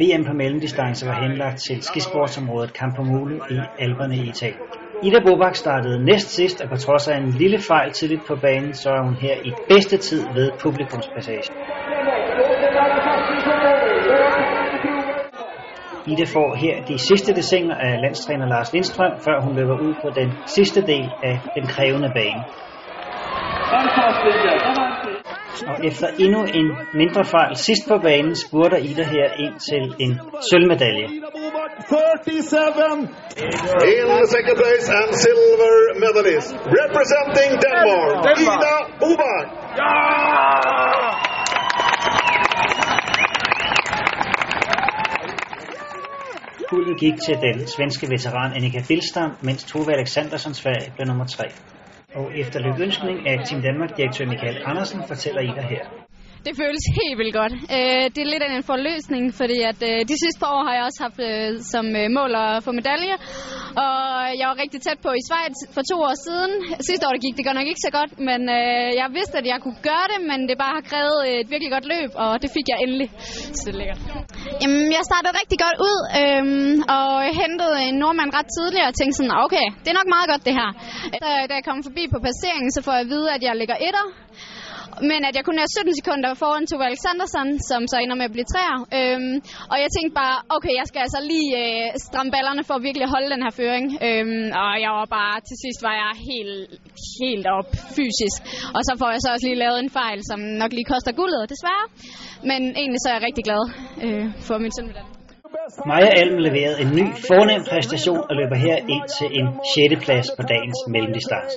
VM på mellemdistance var henlagt til skisportsområdet Campomule i Alperne i Italien. Ida Bobak startede næst sidst, og på trods af en lille fejl tidligt på banen, så er hun her i bedste tid ved publikumspassage. Ida får her de sidste desinger af landstræner Lars Lindstrøm, før hun løber ud på den sidste del af den krævende bane. Fantastisk, og efter endnu en mindre fejl sidst på banen, spurter Ida her ind til en sølvmedalje. 37 in second place and silver medalist representing Denmark, Ida Bobak. Guldet gik til den svenske veteran Annika Bilstam, mens Tove Alexandersson Sverige blev nummer 3. Og efter lykønskning af Team Danmark-direktør Michael Andersen fortæller Ida her. Det føles helt vildt godt. Øh, det er lidt af en forløsning, fordi at øh, de sidste par år har jeg også haft øh, som øh, mål at få medalje. Og jeg var rigtig tæt på i Schweiz for to år siden. Sidste år der gik det godt nok ikke så godt, men øh, jeg vidste, at jeg kunne gøre det, men det bare har krævet et virkelig godt løb, og det fik jeg endelig. Så det er lækkert. Jamen, jeg startede rigtig godt ud, øh, og hentede en nordmand ret tidligt, og tænkte sådan, okay, det er nok meget godt det her. Så, da jeg kom forbi på passeringen, så får jeg at vide, at jeg ligger etter, men at jeg kun er 17 sekunder foran Tove Alexandersen, som så ender med at blive træer. Øhm, og jeg tænkte bare, okay, jeg skal altså lige øh, stramme ballerne for at virkelig holde den her føring. Øhm, og jeg var bare, til sidst var jeg helt, helt op fysisk. Og så får jeg så også lige lavet en fejl, som nok lige koster guldet, desværre. Men egentlig så er jeg rigtig glad øh, for min sølvmedalje. Maja Alm leverede en ny fornem præstation og løber her ind til en 6. plads på dagens mellemdistance.